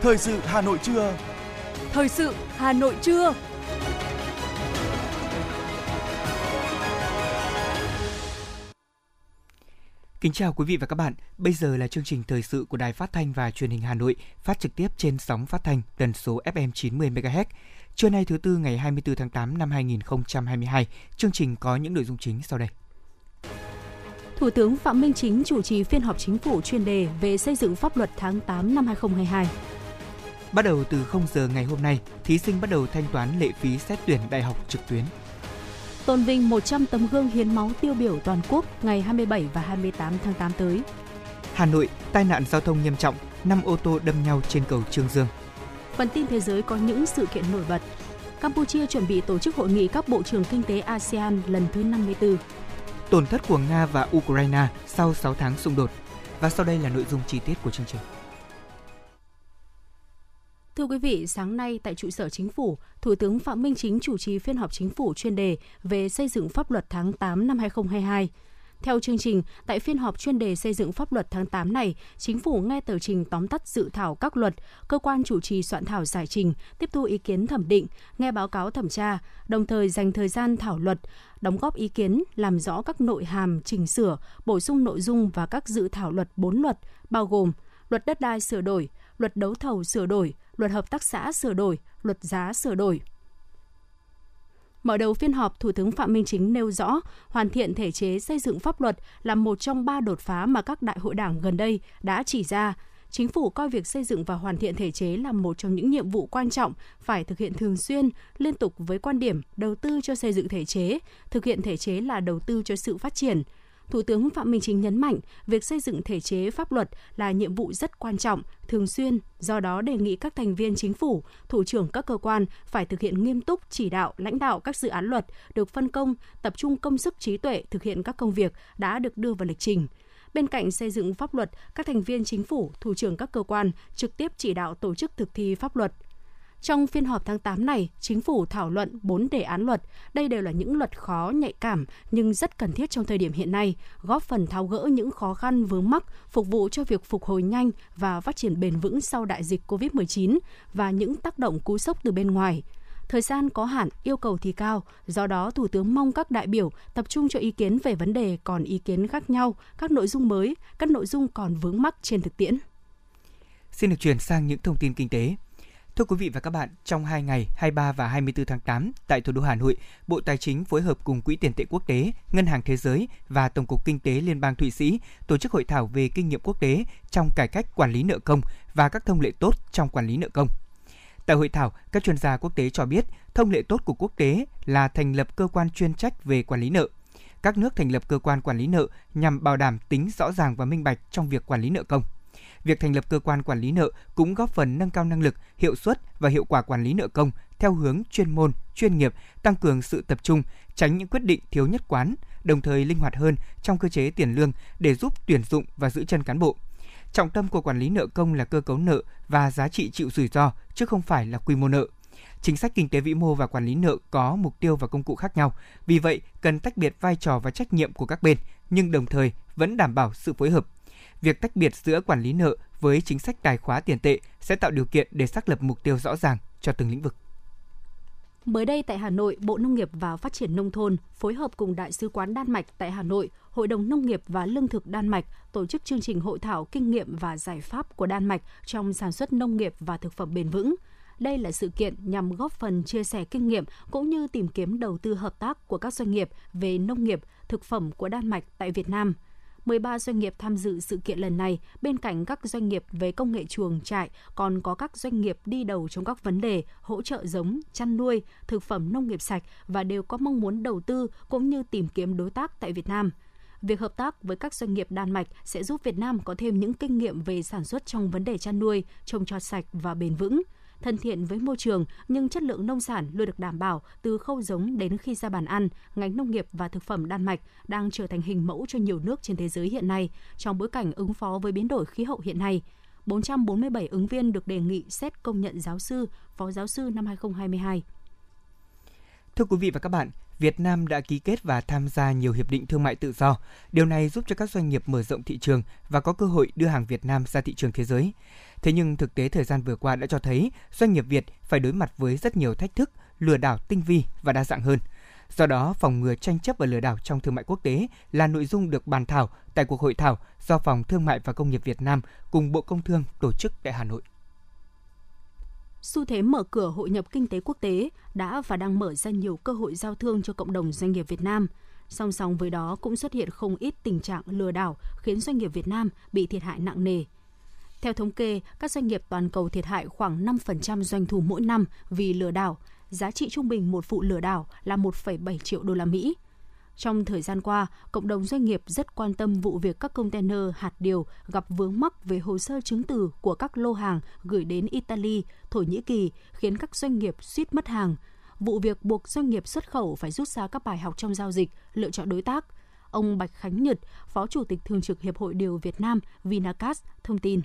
Thời sự Hà Nội trưa. Thời sự Hà Nội trưa. Kính chào quý vị và các bạn. Bây giờ là chương trình thời sự của Đài Phát thanh và Truyền hình Hà Nội, phát trực tiếp trên sóng phát thanh tần số FM 90 MHz. Trưa nay thứ tư ngày 24 tháng 8 năm 2022, chương trình có những nội dung chính sau đây. Thủ tướng Phạm Minh Chính chủ trì phiên họp chính phủ chuyên đề về xây dựng pháp luật tháng 8 năm 2022. Bắt đầu từ 0 giờ ngày hôm nay, thí sinh bắt đầu thanh toán lệ phí xét tuyển đại học trực tuyến. Tôn vinh 100 tấm gương hiến máu tiêu biểu toàn quốc ngày 27 và 28 tháng 8 tới. Hà Nội, tai nạn giao thông nghiêm trọng, 5 ô tô đâm nhau trên cầu Trương Dương. Phần tin thế giới có những sự kiện nổi bật. Campuchia chuẩn bị tổ chức hội nghị các bộ trưởng kinh tế ASEAN lần thứ 54. Tổn thất của Nga và Ukraine sau 6 tháng xung đột. Và sau đây là nội dung chi tiết của chương trình. Thưa quý vị, sáng nay tại trụ sở chính phủ, Thủ tướng Phạm Minh Chính chủ trì phiên họp chính phủ chuyên đề về xây dựng pháp luật tháng 8 năm 2022. Theo chương trình, tại phiên họp chuyên đề xây dựng pháp luật tháng 8 này, Chính phủ nghe tờ trình tóm tắt dự thảo các luật, cơ quan chủ trì soạn thảo giải trình, tiếp thu ý kiến thẩm định, nghe báo cáo thẩm tra, đồng thời dành thời gian thảo luật, đóng góp ý kiến, làm rõ các nội hàm, chỉnh sửa, bổ sung nội dung và các dự thảo luật 4 luật, bao gồm luật đất đai sửa đổi, luật đấu thầu sửa đổi, luật hợp tác xã sửa đổi, luật giá sửa đổi. Mở đầu phiên họp, Thủ tướng Phạm Minh Chính nêu rõ, hoàn thiện thể chế xây dựng pháp luật là một trong ba đột phá mà các đại hội đảng gần đây đã chỉ ra. Chính phủ coi việc xây dựng và hoàn thiện thể chế là một trong những nhiệm vụ quan trọng phải thực hiện thường xuyên, liên tục với quan điểm đầu tư cho xây dựng thể chế, thực hiện thể chế là đầu tư cho sự phát triển – Thủ tướng Phạm Minh Chính nhấn mạnh, việc xây dựng thể chế pháp luật là nhiệm vụ rất quan trọng, thường xuyên, do đó đề nghị các thành viên chính phủ, thủ trưởng các cơ quan phải thực hiện nghiêm túc chỉ đạo lãnh đạo các dự án luật được phân công, tập trung công sức trí tuệ thực hiện các công việc đã được đưa vào lịch trình. Bên cạnh xây dựng pháp luật, các thành viên chính phủ, thủ trưởng các cơ quan trực tiếp chỉ đạo tổ chức thực thi pháp luật, trong phiên họp tháng 8 này, chính phủ thảo luận 4 đề án luật. Đây đều là những luật khó, nhạy cảm nhưng rất cần thiết trong thời điểm hiện nay, góp phần tháo gỡ những khó khăn vướng mắc, phục vụ cho việc phục hồi nhanh và phát triển bền vững sau đại dịch COVID-19 và những tác động cú sốc từ bên ngoài. Thời gian có hạn, yêu cầu thì cao, do đó Thủ tướng mong các đại biểu tập trung cho ý kiến về vấn đề còn ý kiến khác nhau, các nội dung mới, các nội dung còn vướng mắc trên thực tiễn. Xin được chuyển sang những thông tin kinh tế. Thưa quý vị và các bạn, trong 2 ngày 23 và 24 tháng 8 tại thủ đô Hà Nội, Bộ Tài chính phối hợp cùng Quỹ tiền tệ quốc tế, Ngân hàng Thế giới và Tổng cục Kinh tế Liên bang Thụy Sĩ tổ chức hội thảo về kinh nghiệm quốc tế trong cải cách quản lý nợ công và các thông lệ tốt trong quản lý nợ công. Tại hội thảo, các chuyên gia quốc tế cho biết thông lệ tốt của quốc tế là thành lập cơ quan chuyên trách về quản lý nợ. Các nước thành lập cơ quan quản lý nợ nhằm bảo đảm tính rõ ràng và minh bạch trong việc quản lý nợ công việc thành lập cơ quan quản lý nợ cũng góp phần nâng cao năng lực, hiệu suất và hiệu quả quản lý nợ công theo hướng chuyên môn, chuyên nghiệp, tăng cường sự tập trung, tránh những quyết định thiếu nhất quán, đồng thời linh hoạt hơn trong cơ chế tiền lương để giúp tuyển dụng và giữ chân cán bộ. Trọng tâm của quản lý nợ công là cơ cấu nợ và giá trị chịu rủi ro chứ không phải là quy mô nợ. Chính sách kinh tế vĩ mô và quản lý nợ có mục tiêu và công cụ khác nhau, vì vậy cần tách biệt vai trò và trách nhiệm của các bên, nhưng đồng thời vẫn đảm bảo sự phối hợp việc tách biệt giữa quản lý nợ với chính sách tài khóa tiền tệ sẽ tạo điều kiện để xác lập mục tiêu rõ ràng cho từng lĩnh vực. Mới đây tại Hà Nội, Bộ Nông nghiệp và Phát triển Nông thôn phối hợp cùng Đại sứ quán Đan Mạch tại Hà Nội, Hội đồng Nông nghiệp và Lương thực Đan Mạch tổ chức chương trình hội thảo kinh nghiệm và giải pháp của Đan Mạch trong sản xuất nông nghiệp và thực phẩm bền vững. Đây là sự kiện nhằm góp phần chia sẻ kinh nghiệm cũng như tìm kiếm đầu tư hợp tác của các doanh nghiệp về nông nghiệp, thực phẩm của Đan Mạch tại Việt Nam – 13 doanh nghiệp tham dự sự kiện lần này, bên cạnh các doanh nghiệp về công nghệ chuồng trại, còn có các doanh nghiệp đi đầu trong các vấn đề hỗ trợ giống, chăn nuôi, thực phẩm nông nghiệp sạch và đều có mong muốn đầu tư cũng như tìm kiếm đối tác tại Việt Nam. Việc hợp tác với các doanh nghiệp Đan Mạch sẽ giúp Việt Nam có thêm những kinh nghiệm về sản xuất trong vấn đề chăn nuôi, trồng trọt sạch và bền vững thân thiện với môi trường nhưng chất lượng nông sản luôn được đảm bảo từ khâu giống đến khi ra bàn ăn, ngành nông nghiệp và thực phẩm Đan Mạch đang trở thành hình mẫu cho nhiều nước trên thế giới hiện nay trong bối cảnh ứng phó với biến đổi khí hậu hiện nay. 447 ứng viên được đề nghị xét công nhận giáo sư, phó giáo sư năm 2022. Thưa quý vị và các bạn, Việt Nam đã ký kết và tham gia nhiều hiệp định thương mại tự do. Điều này giúp cho các doanh nghiệp mở rộng thị trường và có cơ hội đưa hàng Việt Nam ra thị trường thế giới. Thế nhưng thực tế thời gian vừa qua đã cho thấy doanh nghiệp Việt phải đối mặt với rất nhiều thách thức, lừa đảo tinh vi và đa dạng hơn. Do đó, phòng ngừa tranh chấp và lừa đảo trong thương mại quốc tế là nội dung được bàn thảo tại cuộc hội thảo do Phòng Thương mại và Công nghiệp Việt Nam cùng Bộ Công Thương tổ chức tại Hà Nội xu thế mở cửa hội nhập kinh tế quốc tế đã và đang mở ra nhiều cơ hội giao thương cho cộng đồng doanh nghiệp Việt Nam. Song song với đó cũng xuất hiện không ít tình trạng lừa đảo khiến doanh nghiệp Việt Nam bị thiệt hại nặng nề. Theo thống kê, các doanh nghiệp toàn cầu thiệt hại khoảng 5% doanh thu mỗi năm vì lừa đảo. Giá trị trung bình một vụ lừa đảo là 1,7 triệu đô la Mỹ. Trong thời gian qua, cộng đồng doanh nghiệp rất quan tâm vụ việc các container hạt điều gặp vướng mắc về hồ sơ chứng từ của các lô hàng gửi đến Italy, Thổ Nhĩ Kỳ, khiến các doanh nghiệp suýt mất hàng. Vụ việc buộc doanh nghiệp xuất khẩu phải rút ra các bài học trong giao dịch, lựa chọn đối tác. Ông Bạch Khánh Nhật, Phó Chủ tịch Thường trực Hiệp hội Điều Việt Nam Vinacast thông tin.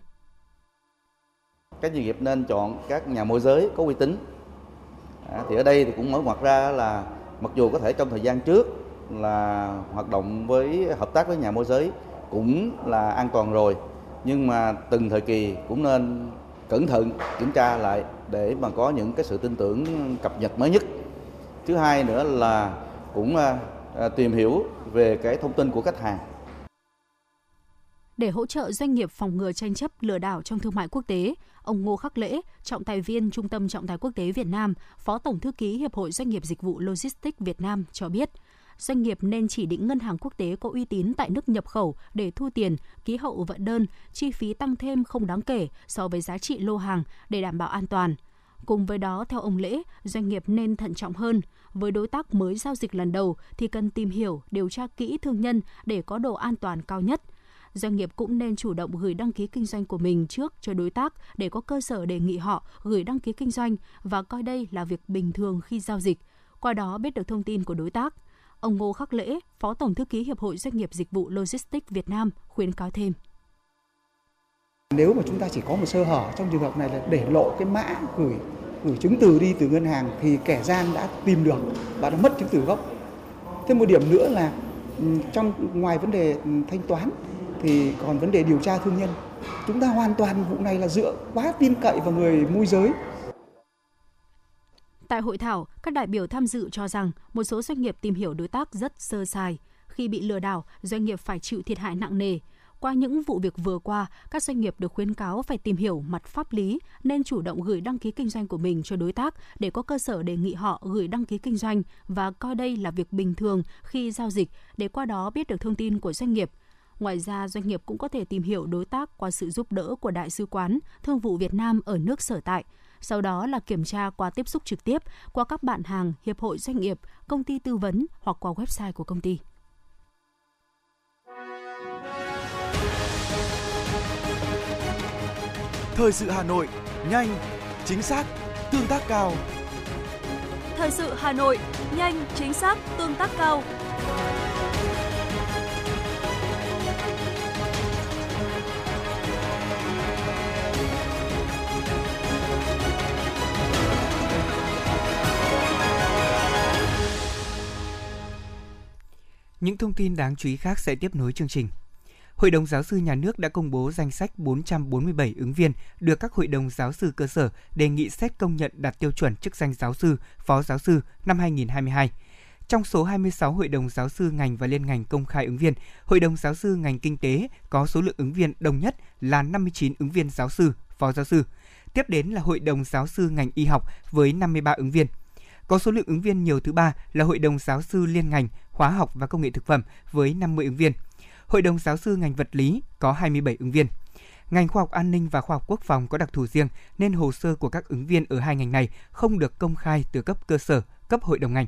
Các doanh nghiệp nên chọn các nhà môi giới có uy tín. À, thì ở đây thì cũng mở ngoặt ra là mặc dù có thể trong thời gian trước là hoạt động với hợp tác với nhà môi giới cũng là an toàn rồi. Nhưng mà từng thời kỳ cũng nên cẩn thận kiểm tra lại để mà có những cái sự tin tưởng cập nhật mới nhất. Thứ hai nữa là cũng à, à, tìm hiểu về cái thông tin của khách hàng. Để hỗ trợ doanh nghiệp phòng ngừa tranh chấp lừa đảo trong thương mại quốc tế, ông Ngô Khắc Lễ, trọng tài viên Trung tâm Trọng tài Quốc tế Việt Nam, Phó Tổng thư ký Hiệp hội Doanh nghiệp Dịch vụ Logistics Việt Nam cho biết, doanh nghiệp nên chỉ định ngân hàng quốc tế có uy tín tại nước nhập khẩu để thu tiền, ký hậu vận đơn, chi phí tăng thêm không đáng kể so với giá trị lô hàng để đảm bảo an toàn. Cùng với đó, theo ông Lễ, doanh nghiệp nên thận trọng hơn. Với đối tác mới giao dịch lần đầu thì cần tìm hiểu, điều tra kỹ thương nhân để có độ an toàn cao nhất. Doanh nghiệp cũng nên chủ động gửi đăng ký kinh doanh của mình trước cho đối tác để có cơ sở đề nghị họ gửi đăng ký kinh doanh và coi đây là việc bình thường khi giao dịch. Qua đó biết được thông tin của đối tác – Ông Ngô Khắc Lễ, Phó Tổng thư ký Hiệp hội Doanh nghiệp Dịch vụ Logistics Việt Nam khuyến cáo thêm. Nếu mà chúng ta chỉ có một sơ hở trong trường hợp này là để lộ cái mã gửi gửi chứng từ đi từ ngân hàng thì kẻ gian đã tìm được và đã mất chứng từ gốc. Thêm một điểm nữa là ừ, trong ngoài vấn đề ừ, thanh toán thì còn vấn đề điều tra thương nhân. Chúng ta hoàn toàn vụ này là dựa quá tin cậy vào người môi giới Tại hội thảo, các đại biểu tham dự cho rằng một số doanh nghiệp tìm hiểu đối tác rất sơ sài. Khi bị lừa đảo, doanh nghiệp phải chịu thiệt hại nặng nề. Qua những vụ việc vừa qua, các doanh nghiệp được khuyến cáo phải tìm hiểu mặt pháp lý, nên chủ động gửi đăng ký kinh doanh của mình cho đối tác để có cơ sở đề nghị họ gửi đăng ký kinh doanh và coi đây là việc bình thường khi giao dịch để qua đó biết được thông tin của doanh nghiệp. Ngoài ra, doanh nghiệp cũng có thể tìm hiểu đối tác qua sự giúp đỡ của Đại sứ quán, Thương vụ Việt Nam ở nước sở tại – sau đó là kiểm tra qua tiếp xúc trực tiếp qua các bạn hàng, hiệp hội doanh nghiệp, công ty tư vấn hoặc qua website của công ty. Thời sự Hà Nội, nhanh, chính xác, tương tác cao. Thời sự Hà Nội, nhanh, chính xác, tương tác cao. Những thông tin đáng chú ý khác sẽ tiếp nối chương trình. Hội đồng giáo sư nhà nước đã công bố danh sách 447 ứng viên được các hội đồng giáo sư cơ sở đề nghị xét công nhận đạt tiêu chuẩn chức danh giáo sư, phó giáo sư năm 2022. Trong số 26 hội đồng giáo sư ngành và liên ngành công khai ứng viên, Hội đồng giáo sư ngành kinh tế có số lượng ứng viên đông nhất là 59 ứng viên giáo sư, phó giáo sư. Tiếp đến là Hội đồng giáo sư ngành y học với 53 ứng viên. Có số lượng ứng viên nhiều thứ ba là Hội đồng giáo sư liên ngành hóa học và công nghệ thực phẩm với 50 ứng viên. Hội đồng giáo sư ngành vật lý có 27 ứng viên. Ngành khoa học an ninh và khoa học quốc phòng có đặc thù riêng nên hồ sơ của các ứng viên ở hai ngành này không được công khai từ cấp cơ sở, cấp hội đồng ngành.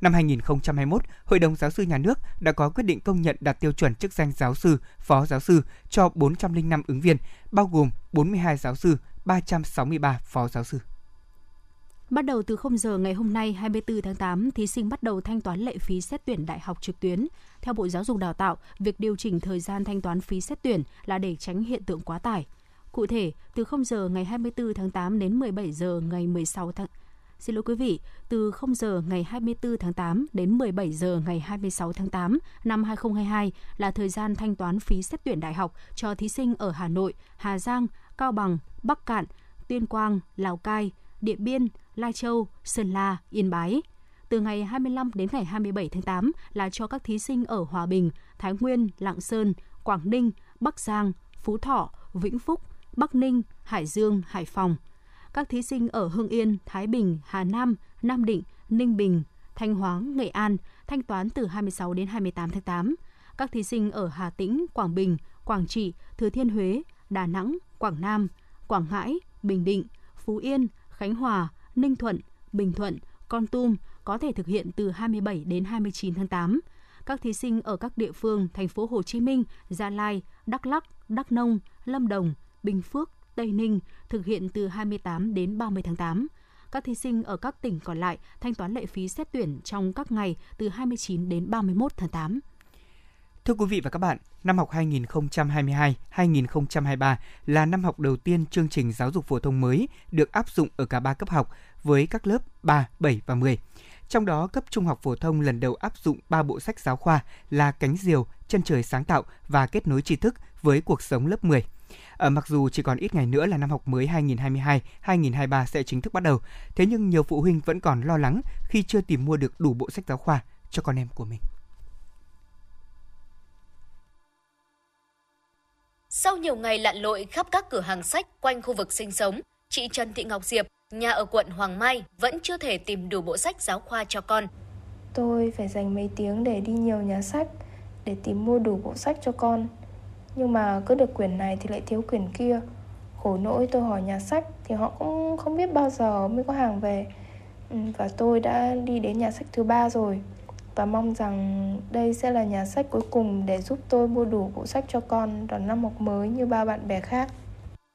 Năm 2021, Hội đồng Giáo sư Nhà nước đã có quyết định công nhận đạt tiêu chuẩn chức danh giáo sư, phó giáo sư cho 405 ứng viên, bao gồm 42 giáo sư, 363 phó giáo sư. Bắt đầu từ 0 giờ ngày hôm nay 24 tháng 8, thí sinh bắt đầu thanh toán lệ phí xét tuyển đại học trực tuyến. Theo Bộ Giáo dục Đào tạo, việc điều chỉnh thời gian thanh toán phí xét tuyển là để tránh hiện tượng quá tải. Cụ thể, từ 0 giờ ngày 24 tháng 8 đến 17 giờ ngày 16 tháng xin lỗi quý vị, từ 0 giờ ngày 24 tháng 8 đến 17 giờ ngày 26 tháng 8 năm 2022 là thời gian thanh toán phí xét tuyển đại học cho thí sinh ở Hà Nội, Hà Giang, Cao Bằng, Bắc Cạn, Tuyên Quang, Lào Cai, Điện Biên, Lai Châu, Sơn La, Yên Bái. Từ ngày 25 đến ngày 27 tháng 8 là cho các thí sinh ở Hòa Bình, Thái Nguyên, Lạng Sơn, Quảng Ninh, Bắc Giang, Phú Thọ, Vĩnh Phúc, Bắc Ninh, Hải Dương, Hải Phòng. Các thí sinh ở Hưng Yên, Thái Bình, Hà Nam, Nam Định, Ninh Bình, Thanh Hóa, Nghệ An thanh toán từ 26 đến 28 tháng 8. Các thí sinh ở Hà Tĩnh, Quảng Bình, Quảng Trị, Thừa Thiên Huế, Đà Nẵng, Quảng Nam, Quảng Ngãi, Bình Định, Phú Yên, Khánh Hòa, Ninh Thuận, Bình Thuận, Con Tum có thể thực hiện từ 27 đến 29 tháng 8. Các thí sinh ở các địa phương thành phố Hồ Chí Minh, Gia Lai, Đắk Lắk, Đắk Nông, Lâm Đồng, Bình Phước, Tây Ninh thực hiện từ 28 đến 30 tháng 8. Các thí sinh ở các tỉnh còn lại thanh toán lệ phí xét tuyển trong các ngày từ 29 đến 31 tháng 8. Thưa quý vị và các bạn, năm học 2022-2023 là năm học đầu tiên chương trình giáo dục phổ thông mới được áp dụng ở cả ba cấp học với các lớp 3, 7 và 10. Trong đó, cấp trung học phổ thông lần đầu áp dụng 3 bộ sách giáo khoa là Cánh diều, Chân trời sáng tạo và Kết nối tri thức với cuộc sống lớp 10. Ở ờ, mặc dù chỉ còn ít ngày nữa là năm học mới 2022-2023 sẽ chính thức bắt đầu, thế nhưng nhiều phụ huynh vẫn còn lo lắng khi chưa tìm mua được đủ bộ sách giáo khoa cho con em của mình. Sau nhiều ngày lặn lội khắp các cửa hàng sách quanh khu vực sinh sống, chị Trần Thị Ngọc Diệp, nhà ở quận Hoàng Mai vẫn chưa thể tìm đủ bộ sách giáo khoa cho con. Tôi phải dành mấy tiếng để đi nhiều nhà sách để tìm mua đủ bộ sách cho con. Nhưng mà cứ được quyển này thì lại thiếu quyển kia. Khổ nỗi tôi hỏi nhà sách thì họ cũng không biết bao giờ mới có hàng về. Ừ, và tôi đã đi đến nhà sách thứ ba rồi và mong rằng đây sẽ là nhà sách cuối cùng để giúp tôi mua đủ bộ sách cho con đón năm học mới như ba bạn bè khác.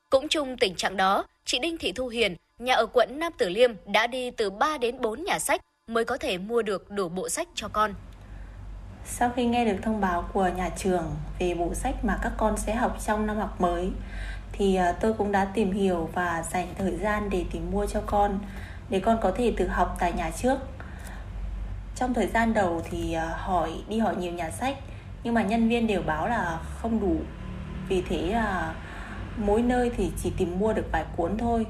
Cũng chung tình trạng đó, chị Đinh Thị Thu Hiền, nhà ở quận Nam Tử Liêm đã đi từ 3 đến 4 nhà sách mới có thể mua được đủ bộ sách cho con. Sau khi nghe được thông báo của nhà trường về bộ sách mà các con sẽ học trong năm học mới thì à, tôi cũng đã tìm hiểu và dành thời gian để tìm mua cho con để con có thể tự học tại nhà trước trong thời gian đầu thì ờ, hỏi đi hỏi nhiều nhà sách nhưng mà nhân viên đều báo là không đủ vì thế là mỗi nơi thì chỉ tìm mua được vài cuốn thôi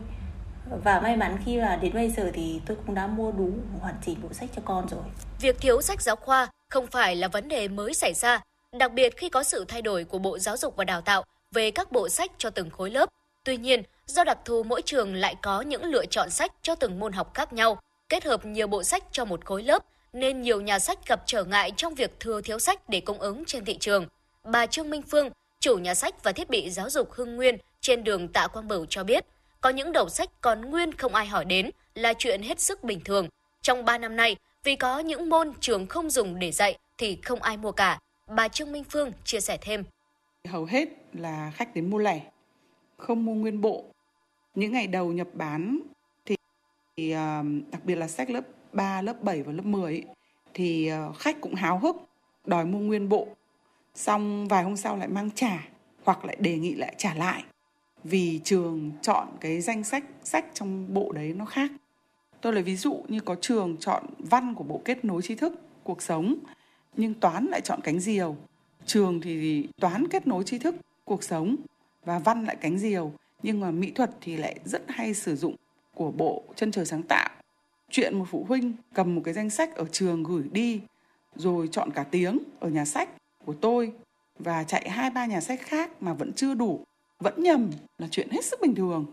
và may mắn khi là đến bây giờ thì tôi cũng đã mua đủ hoàn chỉnh bộ sách cho con rồi. Việc thiếu sách giáo khoa không phải là vấn đề mới xảy ra, đặc biệt khi có sự thay đổi của Bộ Giáo dục và Đào tạo về các bộ sách cho từng khối lớp. Tuy nhiên, do đặc thù mỗi trường lại có những lựa chọn sách cho từng môn học khác nhau, kết hợp nhiều bộ sách cho một khối lớp nên nhiều nhà sách gặp trở ngại trong việc thừa thiếu sách để cung ứng trên thị trường. Bà Trương Minh Phương, chủ nhà sách và thiết bị giáo dục Hưng Nguyên trên đường Tạ Quang Bửu cho biết, có những đầu sách còn nguyên không ai hỏi đến là chuyện hết sức bình thường. Trong 3 năm nay, vì có những môn trường không dùng để dạy thì không ai mua cả. Bà Trương Minh Phương chia sẻ thêm. Hầu hết là khách đến mua lẻ, không mua nguyên bộ. Những ngày đầu nhập bán thì, thì ờ, đặc biệt là sách lớp 3, lớp 7 và lớp 10 ấy, thì ờ, khách cũng háo hức đòi mua nguyên bộ. Xong vài hôm sau lại mang trả hoặc lại đề nghị lại trả lại vì trường chọn cái danh sách sách trong bộ đấy nó khác. Tôi lấy ví dụ như có trường chọn văn của bộ kết nối tri thức, cuộc sống, nhưng toán lại chọn cánh diều. Trường thì toán kết nối tri thức, cuộc sống và văn lại cánh diều, nhưng mà mỹ thuật thì lại rất hay sử dụng của bộ chân trời sáng tạo chuyện một phụ huynh cầm một cái danh sách ở trường gửi đi rồi chọn cả tiếng ở nhà sách của tôi và chạy hai ba nhà sách khác mà vẫn chưa đủ vẫn nhầm là chuyện hết sức bình thường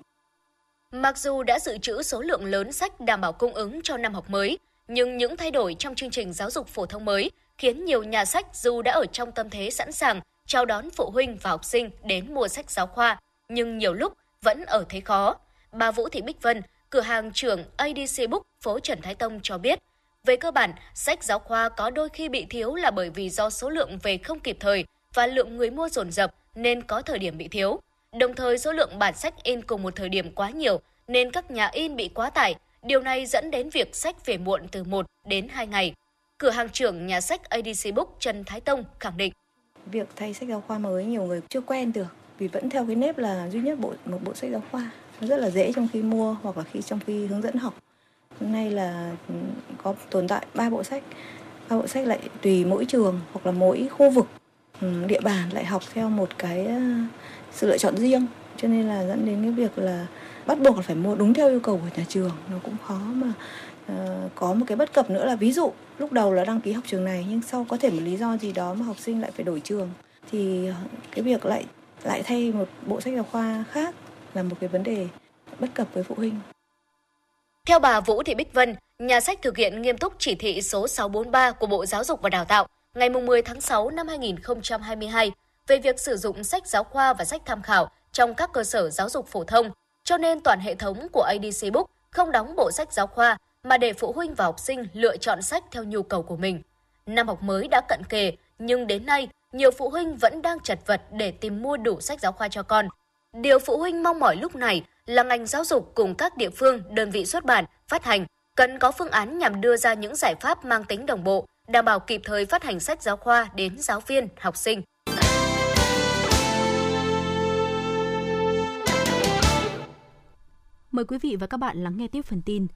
Mặc dù đã dự trữ số lượng lớn sách đảm bảo cung ứng cho năm học mới, nhưng những thay đổi trong chương trình giáo dục phổ thông mới khiến nhiều nhà sách dù đã ở trong tâm thế sẵn sàng chào đón phụ huynh và học sinh đến mua sách giáo khoa, nhưng nhiều lúc vẫn ở thế khó. Bà Vũ Thị Bích Vân, cửa hàng trưởng ADC Book phố Trần Thái Tông cho biết, về cơ bản, sách giáo khoa có đôi khi bị thiếu là bởi vì do số lượng về không kịp thời và lượng người mua dồn dập nên có thời điểm bị thiếu. Đồng thời số lượng bản sách in cùng một thời điểm quá nhiều nên các nhà in bị quá tải. Điều này dẫn đến việc sách về muộn từ 1 đến 2 ngày. Cửa hàng trưởng nhà sách ADC Book Trần Thái Tông khẳng định. Việc thay sách giáo khoa mới nhiều người chưa quen được vì vẫn theo cái nếp là duy nhất bộ một bộ sách giáo khoa. Nó rất là dễ trong khi mua hoặc là khi trong khi hướng dẫn học. Hôm nay là ừ, có tồn tại ba bộ sách. Ba bộ sách lại tùy mỗi trường hoặc là mỗi khu vực ừ, địa bàn lại học theo một cái ờ, sự lựa chọn riêng. Cho nên là dẫn đến cái việc là bắt buộc là phải mua đúng theo yêu cầu của nhà trường. Nó cũng khó mà uh, có một cái bất cập nữa là ví dụ lúc đầu là đăng ký học trường này nhưng sau có thể một lý do gì đó mà học sinh lại phải đổi trường thì ờ, cái việc lại lại thay một bộ sách giáo khoa khác là một cái vấn đề bất cập với phụ huynh. Theo bà Vũ Thị Bích Vân, nhà sách thực hiện nghiêm túc chỉ thị số 643 của Bộ Giáo dục và Đào tạo ngày 10 tháng 6 năm 2022 về việc sử dụng sách giáo khoa và sách tham khảo trong các cơ sở giáo dục phổ thông, cho nên toàn hệ thống của ADC Book không đóng bộ sách giáo khoa mà để phụ huynh và học sinh lựa chọn sách theo nhu cầu của mình. Năm học mới đã cận kề, nhưng đến nay, nhiều phụ huynh vẫn đang chật vật để tìm mua đủ sách giáo khoa cho con. Điều phụ huynh mong mỏi lúc này là ngành giáo dục cùng các địa phương, đơn vị xuất bản, phát hành cần có phương án nhằm đưa ra những giải pháp mang tính đồng bộ, đảm bảo kịp thời phát hành sách giáo khoa đến giáo viên, học sinh. Mời quý vị và các bạn lắng nghe tiếp phần tin.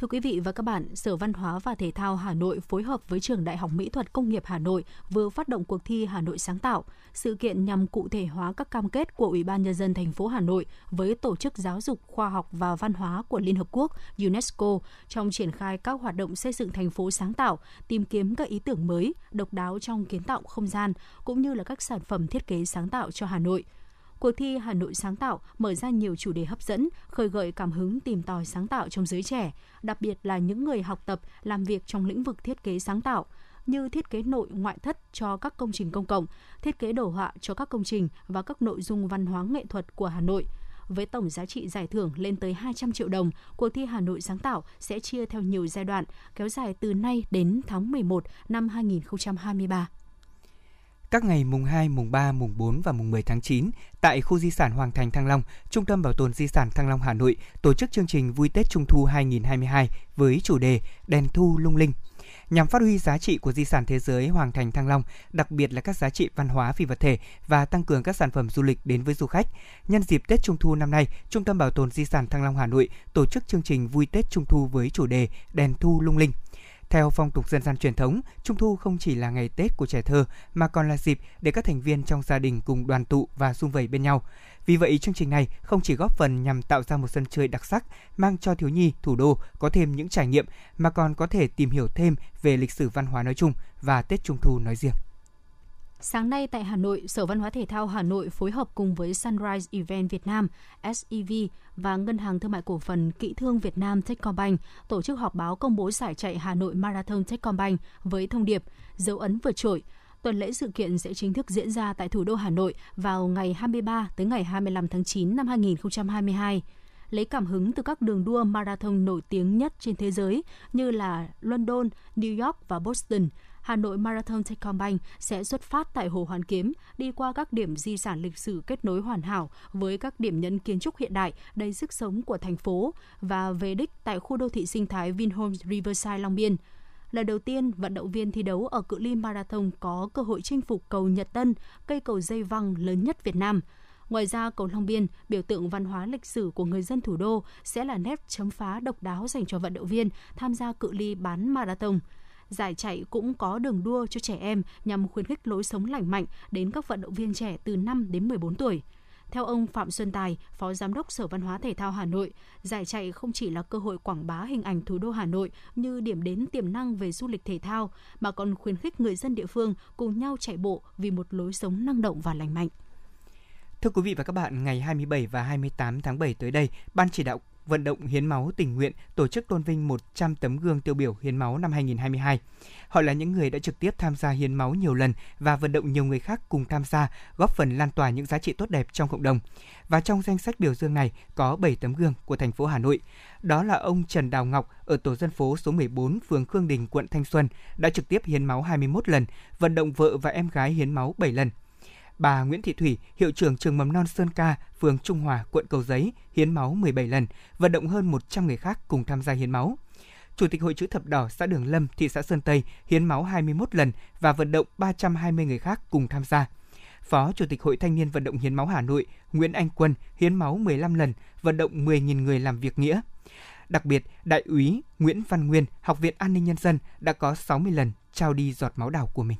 Thưa quý vị và các bạn, Sở Văn hóa và Thể thao Hà Nội phối hợp với Trường Đại học Mỹ thuật Công nghiệp Hà Nội vừa phát động cuộc thi Hà Nội sáng tạo. Sự kiện nhằm cụ thể hóa các cam kết của Ủy ban nhân dân thành phố Hà Nội với Tổ chức Giáo dục, Khoa học và Văn hóa của Liên hợp quốc UNESCO trong triển khai các hoạt động xây dựng thành phố sáng tạo, tìm kiếm các ý tưởng mới, độc đáo trong kiến tạo không gian cũng như là các sản phẩm thiết kế sáng tạo cho Hà Nội – Cuộc thi Hà Nội sáng tạo mở ra nhiều chủ đề hấp dẫn, khơi gợi cảm hứng tìm tòi sáng tạo trong giới trẻ, đặc biệt là những người học tập, làm việc trong lĩnh vực thiết kế sáng tạo như thiết kế nội ngoại thất cho các công trình công cộng, thiết kế đồ họa cho các công trình và các nội dung văn hóa nghệ thuật của Hà Nội. Với tổng giá trị giải thưởng lên tới 200 triệu đồng, cuộc thi Hà Nội sáng tạo sẽ chia theo nhiều giai đoạn, kéo dài từ nay đến tháng 11 năm 2023 các ngày mùng 2, mùng 3, mùng 4 và mùng 10 tháng 9 tại khu di sản Hoàng Thành Thăng Long, Trung tâm Bảo tồn Di sản Thăng Long Hà Nội tổ chức chương trình Vui Tết Trung thu 2022 với chủ đề Đèn thu lung linh nhằm phát huy giá trị của di sản thế giới Hoàng Thành Thăng Long, đặc biệt là các giá trị văn hóa phi vật thể và tăng cường các sản phẩm du lịch đến với du khách. Nhân dịp Tết Trung thu năm nay, Trung tâm Bảo tồn Di sản Thăng Long Hà Nội tổ chức chương trình Vui Tết Trung thu với chủ đề Đèn thu lung linh. Theo phong tục dân gian truyền thống, Trung thu không chỉ là ngày Tết của trẻ thơ mà còn là dịp để các thành viên trong gia đình cùng đoàn tụ và sum vầy bên nhau. Vì vậy, chương trình này không chỉ góp phần nhằm tạo ra một sân chơi đặc sắc, mang cho thiếu nhi thủ đô có thêm những trải nghiệm mà còn có thể tìm hiểu thêm về lịch sử văn hóa nói chung và Tết Trung thu nói riêng. Sáng nay tại Hà Nội, Sở Văn hóa Thể thao Hà Nội phối hợp cùng với Sunrise Event Việt Nam, SEV và Ngân hàng Thương mại Cổ phần Kỹ thương Việt Nam Techcombank tổ chức họp báo công bố giải chạy Hà Nội Marathon Techcombank với thông điệp dấu ấn vượt trội. Tuần lễ sự kiện sẽ chính thức diễn ra tại thủ đô Hà Nội vào ngày 23 tới ngày 25 tháng 9 năm 2022 lấy cảm hứng từ các đường đua marathon nổi tiếng nhất trên thế giới như là London, New York và Boston – Hà Nội Marathon Techcombank sẽ xuất phát tại Hồ Hoàn Kiếm, đi qua các điểm di sản lịch sử kết nối hoàn hảo với các điểm nhấn kiến trúc hiện đại đầy sức sống của thành phố và về đích tại khu đô thị sinh thái Vinhomes Riverside Long Biên. Lần đầu tiên, vận động viên thi đấu ở cự ly marathon có cơ hội chinh phục cầu Nhật Tân, cây cầu dây văng lớn nhất Việt Nam. Ngoài ra, cầu Long Biên, biểu tượng văn hóa lịch sử của người dân thủ đô, sẽ là nét chấm phá độc đáo dành cho vận động viên tham gia cự ly bán marathon giải chạy cũng có đường đua cho trẻ em nhằm khuyến khích lối sống lành mạnh đến các vận động viên trẻ từ 5 đến 14 tuổi. Theo ông Phạm Xuân Tài, Phó Giám đốc Sở Văn hóa Thể thao Hà Nội, giải chạy không chỉ là cơ hội quảng bá hình ảnh thủ đô Hà Nội như điểm đến tiềm năng về du lịch thể thao, mà còn khuyến khích người dân địa phương cùng nhau chạy bộ vì một lối sống năng động và lành mạnh. Thưa quý vị và các bạn, ngày 27 và 28 tháng 7 tới đây, Ban chỉ đạo vận động hiến máu tình nguyện tổ chức tôn vinh 100 tấm gương tiêu biểu hiến máu năm 2022. Họ là những người đã trực tiếp tham gia hiến máu nhiều lần và vận động nhiều người khác cùng tham gia, góp phần lan tỏa những giá trị tốt đẹp trong cộng đồng. Và trong danh sách biểu dương này có 7 tấm gương của thành phố Hà Nội. Đó là ông Trần Đào Ngọc ở tổ dân phố số 14 phường Khương Đình, quận Thanh Xuân đã trực tiếp hiến máu 21 lần, vận động vợ và em gái hiến máu 7 lần bà Nguyễn Thị Thủy, hiệu trưởng trường mầm non Sơn Ca, phường Trung Hòa, quận Cầu Giấy, hiến máu 17 lần, vận động hơn 100 người khác cùng tham gia hiến máu. Chủ tịch Hội chữ thập đỏ xã Đường Lâm, thị xã Sơn Tây hiến máu 21 lần và vận động 320 người khác cùng tham gia. Phó Chủ tịch Hội Thanh niên vận động hiến máu Hà Nội Nguyễn Anh Quân hiến máu 15 lần, vận động 10.000 người làm việc nghĩa. Đặc biệt, Đại úy Nguyễn Văn Nguyên, Học viện An ninh Nhân dân đã có 60 lần trao đi giọt máu đào của mình.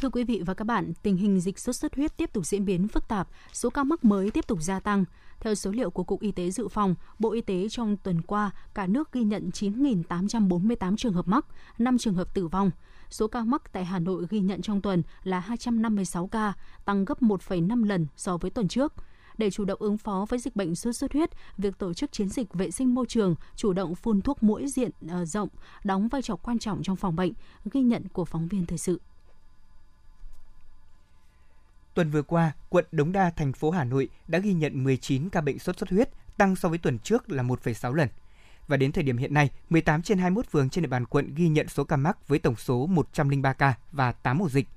Thưa quý vị và các bạn, tình hình dịch sốt xuất huyết tiếp tục diễn biến phức tạp, số ca mắc mới tiếp tục gia tăng. Theo số liệu của Cục Y tế Dự phòng, Bộ Y tế trong tuần qua, cả nước ghi nhận 9.848 trường hợp mắc, 5 trường hợp tử vong. Số ca mắc tại Hà Nội ghi nhận trong tuần là 256 ca, tăng gấp 1,5 lần so với tuần trước. Để chủ động ứng phó với dịch bệnh sốt xuất huyết, việc tổ chức chiến dịch vệ sinh môi trường, chủ động phun thuốc mũi diện uh, rộng đóng vai trò quan trọng trong phòng bệnh, ghi nhận của phóng viên thời sự. Tuần vừa qua, quận Đống Đa, thành phố Hà Nội đã ghi nhận 19 ca bệnh sốt xuất huyết, tăng so với tuần trước là 1,6 lần. Và đến thời điểm hiện nay, 18 trên 21 phường trên địa bàn quận ghi nhận số ca mắc với tổng số 103 ca và 8 ổ dịch.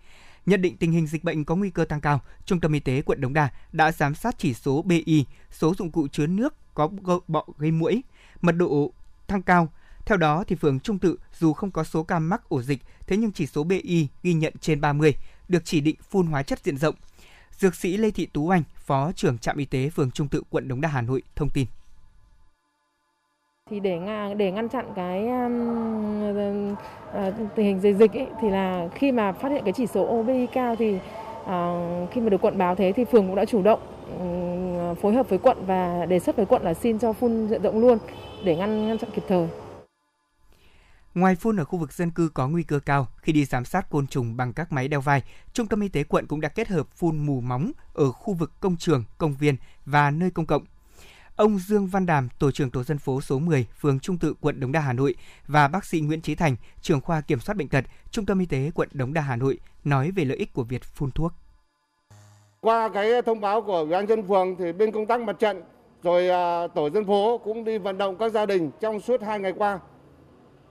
Nhận định tình hình dịch bệnh có nguy cơ tăng cao, Trung tâm Y tế quận Đống Đa đã giám sát chỉ số BI, số dụng cụ chứa nước có bọ gây mũi, mật độ tăng cao. Theo đó, thì phường Trung Tự dù không có số ca mắc ổ dịch, thế nhưng chỉ số BI ghi nhận trên 30, được chỉ định phun hóa chất diện rộng. Dược sĩ Lê Thị Tú Anh, Phó trưởng trạm y tế phường Trung Tự, quận Đống Đa, Hà Nội thông tin thì để để ngăn chặn cái um, uh, tình hình dịch dịch ấy, thì là khi mà phát hiện cái chỉ số OBI cao thì uh, khi mà được quận báo thế thì phường cũng đã chủ động phối hợp với quận và đề xuất với quận là xin cho phun diện rộng luôn để ngăn ngăn chặn kịp thời. Ngoài phun ở khu vực dân cư có nguy cơ cao, khi đi giám sát côn trùng bằng các máy đeo vai, Trung tâm Y tế quận cũng đã kết hợp phun mù móng ở khu vực công trường, công viên và nơi công cộng. Ông Dương Văn Đàm, tổ trưởng tổ dân phố số 10, phường Trung Tự, quận Đống Đa, Hà Nội và bác sĩ Nguyễn Trí Thành, trưởng khoa kiểm soát bệnh tật, Trung tâm Y tế quận Đống Đa, Hà Nội nói về lợi ích của việc phun thuốc. Qua cái thông báo của ủy ban dân phường thì bên công tác mặt trận rồi à, tổ dân phố cũng đi vận động các gia đình trong suốt hai ngày qua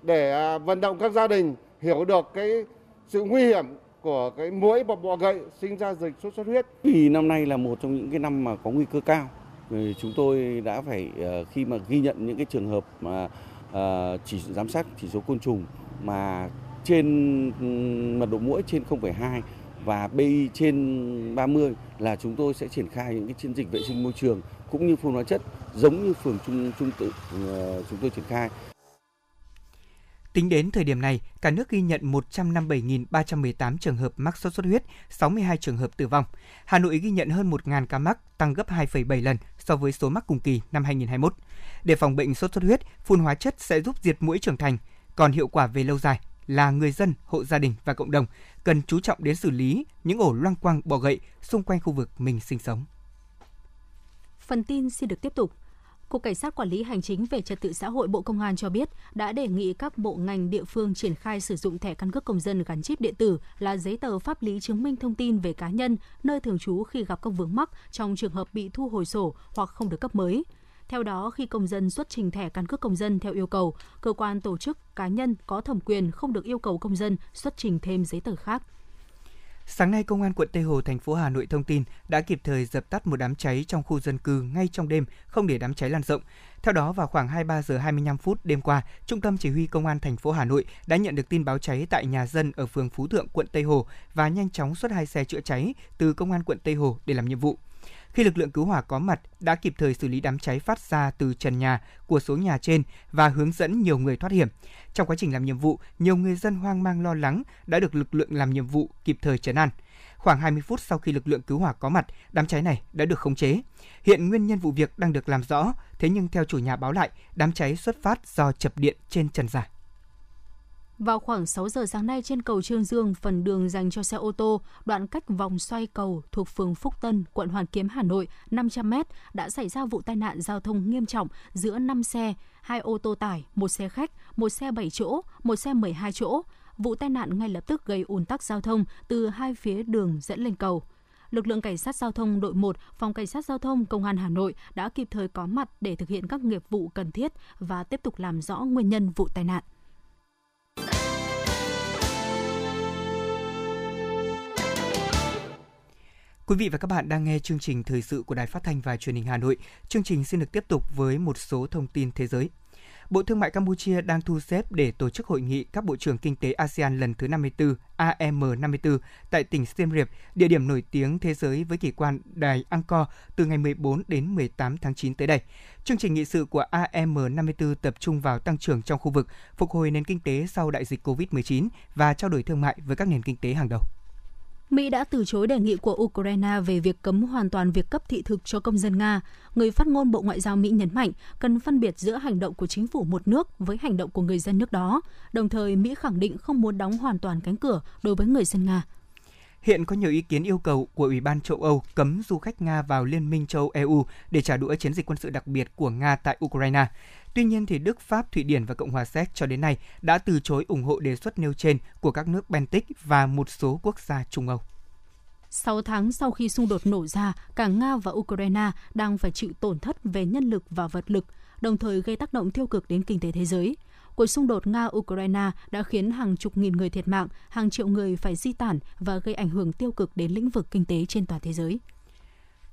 để à, vận động các gia đình hiểu được cái sự nguy hiểm của cái muỗi và bọ gậy sinh ra dịch sốt xuất huyết. Vì năm nay là một trong những cái năm mà có nguy cơ cao, thì chúng tôi đã phải à, khi mà ghi nhận những cái trường hợp mà à, chỉ giám sát chỉ số côn trùng mà trên mật độ muỗi trên 0,2 và BI trên 30 là chúng tôi sẽ triển khai những cái chiến dịch vệ sinh môi trường cũng như phun hóa chất giống như phường Trung Trung Tự ờ, chúng tôi triển khai. Tính đến thời điểm này, cả nước ghi nhận 157.318 trường hợp mắc sốt xuất huyết, 62 trường hợp tử vong. Hà Nội ghi nhận hơn 1.000 ca mắc, tăng gấp 2,7 lần so với số mắc cùng kỳ năm 2021. Để phòng bệnh sốt xuất huyết, phun hóa chất sẽ giúp diệt mũi trưởng thành, còn hiệu quả về lâu dài là người dân, hộ gia đình và cộng đồng cần chú trọng đến xử lý những ổ loang quang bọ gậy xung quanh khu vực mình sinh sống. Phần tin xin được tiếp tục. Cục Cảnh sát Quản lý Hành chính về Trật tự xã hội Bộ Công an cho biết đã đề nghị các bộ ngành địa phương triển khai sử dụng thẻ căn cước công dân gắn chip điện tử là giấy tờ pháp lý chứng minh thông tin về cá nhân, nơi thường trú khi gặp các vướng mắc trong trường hợp bị thu hồi sổ hoặc không được cấp mới. Theo đó, khi công dân xuất trình thẻ căn cước công dân theo yêu cầu, cơ quan tổ chức cá nhân có thẩm quyền không được yêu cầu công dân xuất trình thêm giấy tờ khác. Sáng nay, Công an quận Tây Hồ, thành phố Hà Nội thông tin đã kịp thời dập tắt một đám cháy trong khu dân cư ngay trong đêm, không để đám cháy lan rộng. Theo đó, vào khoảng 23 giờ 25 phút đêm qua, Trung tâm Chỉ huy Công an thành phố Hà Nội đã nhận được tin báo cháy tại nhà dân ở phường Phú Thượng, quận Tây Hồ và nhanh chóng xuất hai xe chữa cháy từ Công an quận Tây Hồ để làm nhiệm vụ. Khi lực lượng cứu hỏa có mặt, đã kịp thời xử lý đám cháy phát ra từ trần nhà của số nhà trên và hướng dẫn nhiều người thoát hiểm. Trong quá trình làm nhiệm vụ, nhiều người dân hoang mang lo lắng đã được lực lượng làm nhiệm vụ kịp thời trấn an. Khoảng 20 phút sau khi lực lượng cứu hỏa có mặt, đám cháy này đã được khống chế. Hiện nguyên nhân vụ việc đang được làm rõ, thế nhưng theo chủ nhà báo lại, đám cháy xuất phát do chập điện trên trần giả. Vào khoảng 6 giờ sáng nay trên cầu Trương Dương, phần đường dành cho xe ô tô, đoạn cách vòng xoay cầu thuộc phường Phúc Tân, quận Hoàn Kiếm, Hà Nội, 500 m đã xảy ra vụ tai nạn giao thông nghiêm trọng giữa 5 xe, hai ô tô tải, một xe khách, một xe 7 chỗ, một xe 12 chỗ. Vụ tai nạn ngay lập tức gây ùn tắc giao thông từ hai phía đường dẫn lên cầu lực lượng cảnh sát giao thông đội 1, phòng cảnh sát giao thông công an Hà Nội đã kịp thời có mặt để thực hiện các nghiệp vụ cần thiết và tiếp tục làm rõ nguyên nhân vụ tai nạn. Quý vị và các bạn đang nghe chương trình thời sự của Đài Phát thanh và Truyền hình Hà Nội. Chương trình xin được tiếp tục với một số thông tin thế giới. Bộ Thương mại Campuchia đang thu xếp để tổ chức hội nghị các bộ trưởng kinh tế ASEAN lần thứ 54 AM54 tại tỉnh Siem Reap, địa điểm nổi tiếng thế giới với kỳ quan Đài Angkor từ ngày 14 đến 18 tháng 9 tới đây. Chương trình nghị sự của AM54 tập trung vào tăng trưởng trong khu vực, phục hồi nền kinh tế sau đại dịch COVID-19 và trao đổi thương mại với các nền kinh tế hàng đầu. Mỹ đã từ chối đề nghị của Ukraine về việc cấm hoàn toàn việc cấp thị thực cho công dân Nga. Người phát ngôn Bộ Ngoại giao Mỹ nhấn mạnh cần phân biệt giữa hành động của chính phủ một nước với hành động của người dân nước đó. Đồng thời, Mỹ khẳng định không muốn đóng hoàn toàn cánh cửa đối với người dân Nga. Hiện có nhiều ý kiến yêu cầu của Ủy ban châu Âu cấm du khách Nga vào Liên minh châu EU để trả đũa chiến dịch quân sự đặc biệt của Nga tại Ukraine. Tuy nhiên thì Đức, Pháp, Thụy Điển và Cộng hòa Séc cho đến nay đã từ chối ủng hộ đề xuất nêu trên của các nước Baltic và một số quốc gia Trung Âu. 6 tháng sau khi xung đột nổ ra, cả Nga và Ukraine đang phải chịu tổn thất về nhân lực và vật lực, đồng thời gây tác động tiêu cực đến kinh tế thế giới. Cuộc xung đột Nga-Ukraine đã khiến hàng chục nghìn người thiệt mạng, hàng triệu người phải di tản và gây ảnh hưởng tiêu cực đến lĩnh vực kinh tế trên toàn thế giới.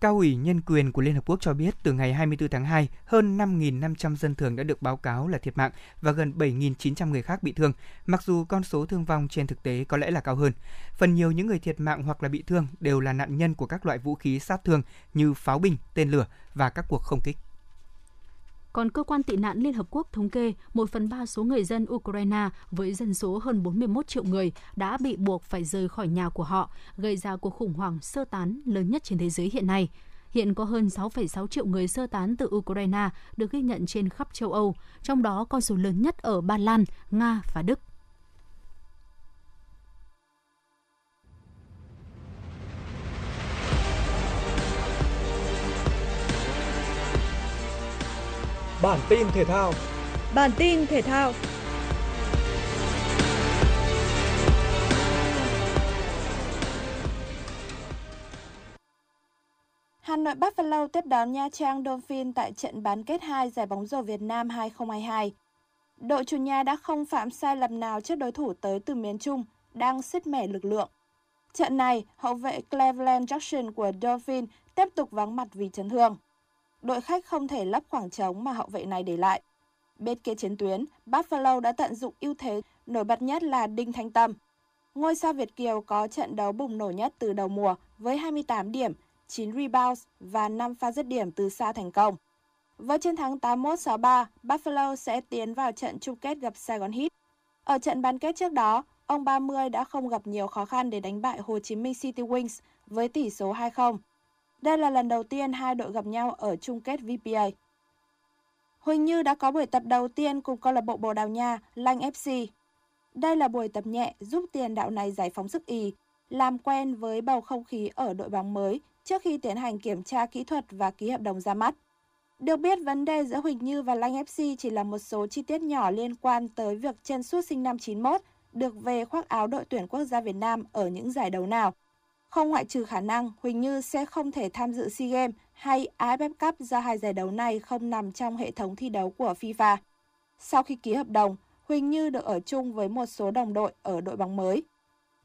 Cao ủy Nhân quyền của Liên Hợp Quốc cho biết từ ngày 24 tháng 2, hơn 5.500 dân thường đã được báo cáo là thiệt mạng và gần 7.900 người khác bị thương, mặc dù con số thương vong trên thực tế có lẽ là cao hơn. Phần nhiều những người thiệt mạng hoặc là bị thương đều là nạn nhân của các loại vũ khí sát thương như pháo binh, tên lửa và các cuộc không kích. Còn cơ quan tị nạn Liên Hợp Quốc thống kê, 1 phần 3 số người dân Ukraine với dân số hơn 41 triệu người đã bị buộc phải rời khỏi nhà của họ, gây ra cuộc khủng hoảng sơ tán lớn nhất trên thế giới hiện nay. Hiện có hơn 6,6 triệu người sơ tán từ Ukraine được ghi nhận trên khắp châu Âu, trong đó con số lớn nhất ở Ba Lan, Nga và Đức. Bản tin thể thao. Bản tin thể thao. Hà Nội Buffalo tiếp đón Nha Trang Dolphin tại trận bán kết 2 giải bóng rổ Việt Nam 2022. Đội chủ nhà đã không phạm sai lầm nào trước đối thủ tới từ miền Trung, đang sứt mẻ lực lượng. Trận này, hậu vệ Cleveland Jackson của Dolphin tiếp tục vắng mặt vì chấn thương đội khách không thể lấp khoảng trống mà hậu vệ này để lại. Bên kia chiến tuyến, Buffalo đã tận dụng ưu thế, nổi bật nhất là Đinh Thanh Tâm. Ngôi sao Việt Kiều có trận đấu bùng nổ nhất từ đầu mùa với 28 điểm, 9 rebounds và 5 pha dứt điểm từ xa thành công. Với chiến thắng 81-63, Buffalo sẽ tiến vào trận chung kết gặp Sài Gòn Heat. Ở trận bán kết trước đó, ông 30 đã không gặp nhiều khó khăn để đánh bại Hồ Chí Minh City Wings với tỷ số 2-0. Đây là lần đầu tiên hai đội gặp nhau ở chung kết VPA. Huỳnh Như đã có buổi tập đầu tiên cùng câu lạc bộ Bồ Đào Nha, Lanh FC. Đây là buổi tập nhẹ giúp tiền đạo này giải phóng sức ý, làm quen với bầu không khí ở đội bóng mới trước khi tiến hành kiểm tra kỹ thuật và ký hợp đồng ra mắt. Được biết, vấn đề giữa Huỳnh Như và Lanh FC chỉ là một số chi tiết nhỏ liên quan tới việc chân suốt sinh năm 91 được về khoác áo đội tuyển quốc gia Việt Nam ở những giải đấu nào. Không ngoại trừ khả năng Huỳnh Như sẽ không thể tham dự SEA Games hay AFF Cup do hai giải đấu này không nằm trong hệ thống thi đấu của FIFA. Sau khi ký hợp đồng, Huỳnh Như được ở chung với một số đồng đội ở đội bóng mới.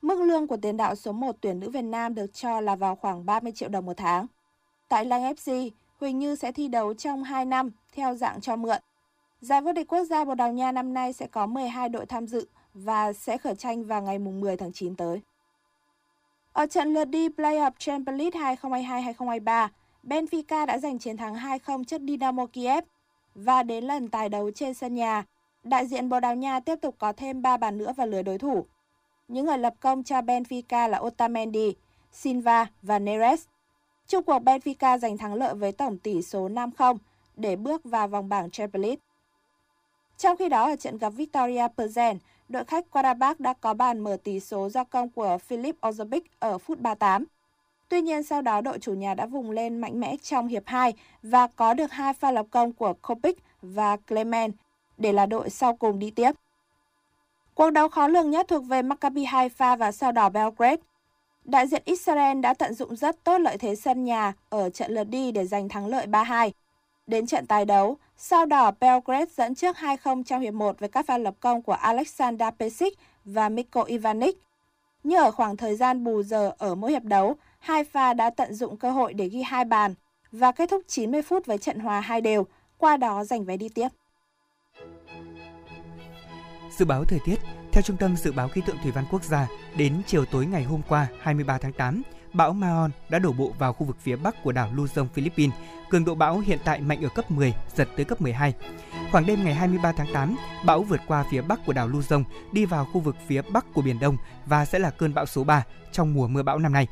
Mức lương của tiền đạo số 1 tuyển nữ Việt Nam được cho là vào khoảng 30 triệu đồng một tháng. Tại Lăng FC, Huỳnh Như sẽ thi đấu trong 2 năm theo dạng cho mượn. Giải vô địch quốc gia Bồ Đào Nha năm nay sẽ có 12 đội tham dự và sẽ khởi tranh vào ngày 10 tháng 9 tới. Ở trận lượt đi Playoff Champions League 2022-2023, Benfica đã giành chiến thắng 2-0 trước Dynamo Kiev và đến lần tài đấu trên sân nhà, đại diện Bồ Đào Nha tiếp tục có thêm 3 bàn nữa vào lưới đối thủ. Những người lập công cho Benfica là Otamendi, Silva và Neres. Trung cuộc Benfica giành thắng lợi với tổng tỷ số 5-0 để bước vào vòng bảng Champions League. Trong khi đó ở trận gặp Victoria Plzen, đội khách Karabakh đã có bàn mở tỷ số do công của Philip Ozobic ở phút 38. Tuy nhiên sau đó đội chủ nhà đã vùng lên mạnh mẽ trong hiệp 2 và có được hai pha lập công của Kopic và Clement để là đội sau cùng đi tiếp. Cuộc đấu khó lường nhất thuộc về Maccabi Haifa và sao đỏ Belgrade. Đại diện Israel đã tận dụng rất tốt lợi thế sân nhà ở trận lượt đi để giành thắng lợi 3-2. Đến trận tái đấu, sao đỏ Belgrade dẫn trước 2-0 trong hiệp 1 với các pha lập công của Alexander Pesic và Mikko Ivanic. Như ở khoảng thời gian bù giờ ở mỗi hiệp đấu, hai pha đã tận dụng cơ hội để ghi hai bàn và kết thúc 90 phút với trận hòa hai đều, qua đó giành vé đi tiếp. Dự báo thời tiết, theo Trung tâm Dự báo Khí tượng Thủy văn Quốc gia, đến chiều tối ngày hôm qua 23 tháng 8, bão Maon đã đổ bộ vào khu vực phía bắc của đảo Luzon, Philippines. Cường độ bão hiện tại mạnh ở cấp 10, giật tới cấp 12. Khoảng đêm ngày 23 tháng 8, bão vượt qua phía bắc của đảo Luzon, đi vào khu vực phía bắc của Biển Đông và sẽ là cơn bão số 3 trong mùa mưa bão năm nay.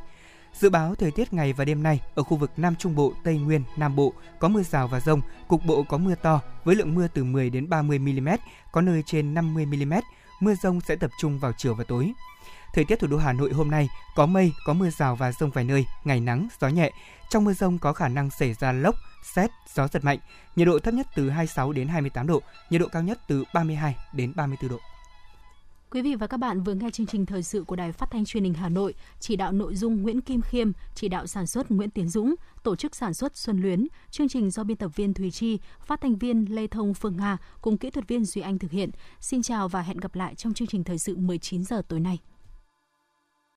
Dự báo thời tiết ngày và đêm nay ở khu vực Nam Trung Bộ, Tây Nguyên, Nam Bộ có mưa rào và rông, cục bộ có mưa to với lượng mưa từ 10 đến 30 mm, có nơi trên 50 mm. Mưa rông sẽ tập trung vào chiều và tối. Thời tiết thủ đô Hà Nội hôm nay có mây, có mưa rào và rông vài nơi, ngày nắng, gió nhẹ. Trong mưa rông có khả năng xảy ra lốc, xét, gió giật mạnh. Nhiệt độ thấp nhất từ 26 đến 28 độ, nhiệt độ cao nhất từ 32 đến 34 độ. Quý vị và các bạn vừa nghe chương trình thời sự của Đài Phát thanh Truyền hình Hà Nội, chỉ đạo nội dung Nguyễn Kim Khiêm, chỉ đạo sản xuất Nguyễn Tiến Dũng, tổ chức sản xuất Xuân Luyến, chương trình do biên tập viên Thùy Chi, phát thanh viên Lê Thông Phương Nga cùng kỹ thuật viên Duy Anh thực hiện. Xin chào và hẹn gặp lại trong chương trình thời sự 19 giờ tối nay.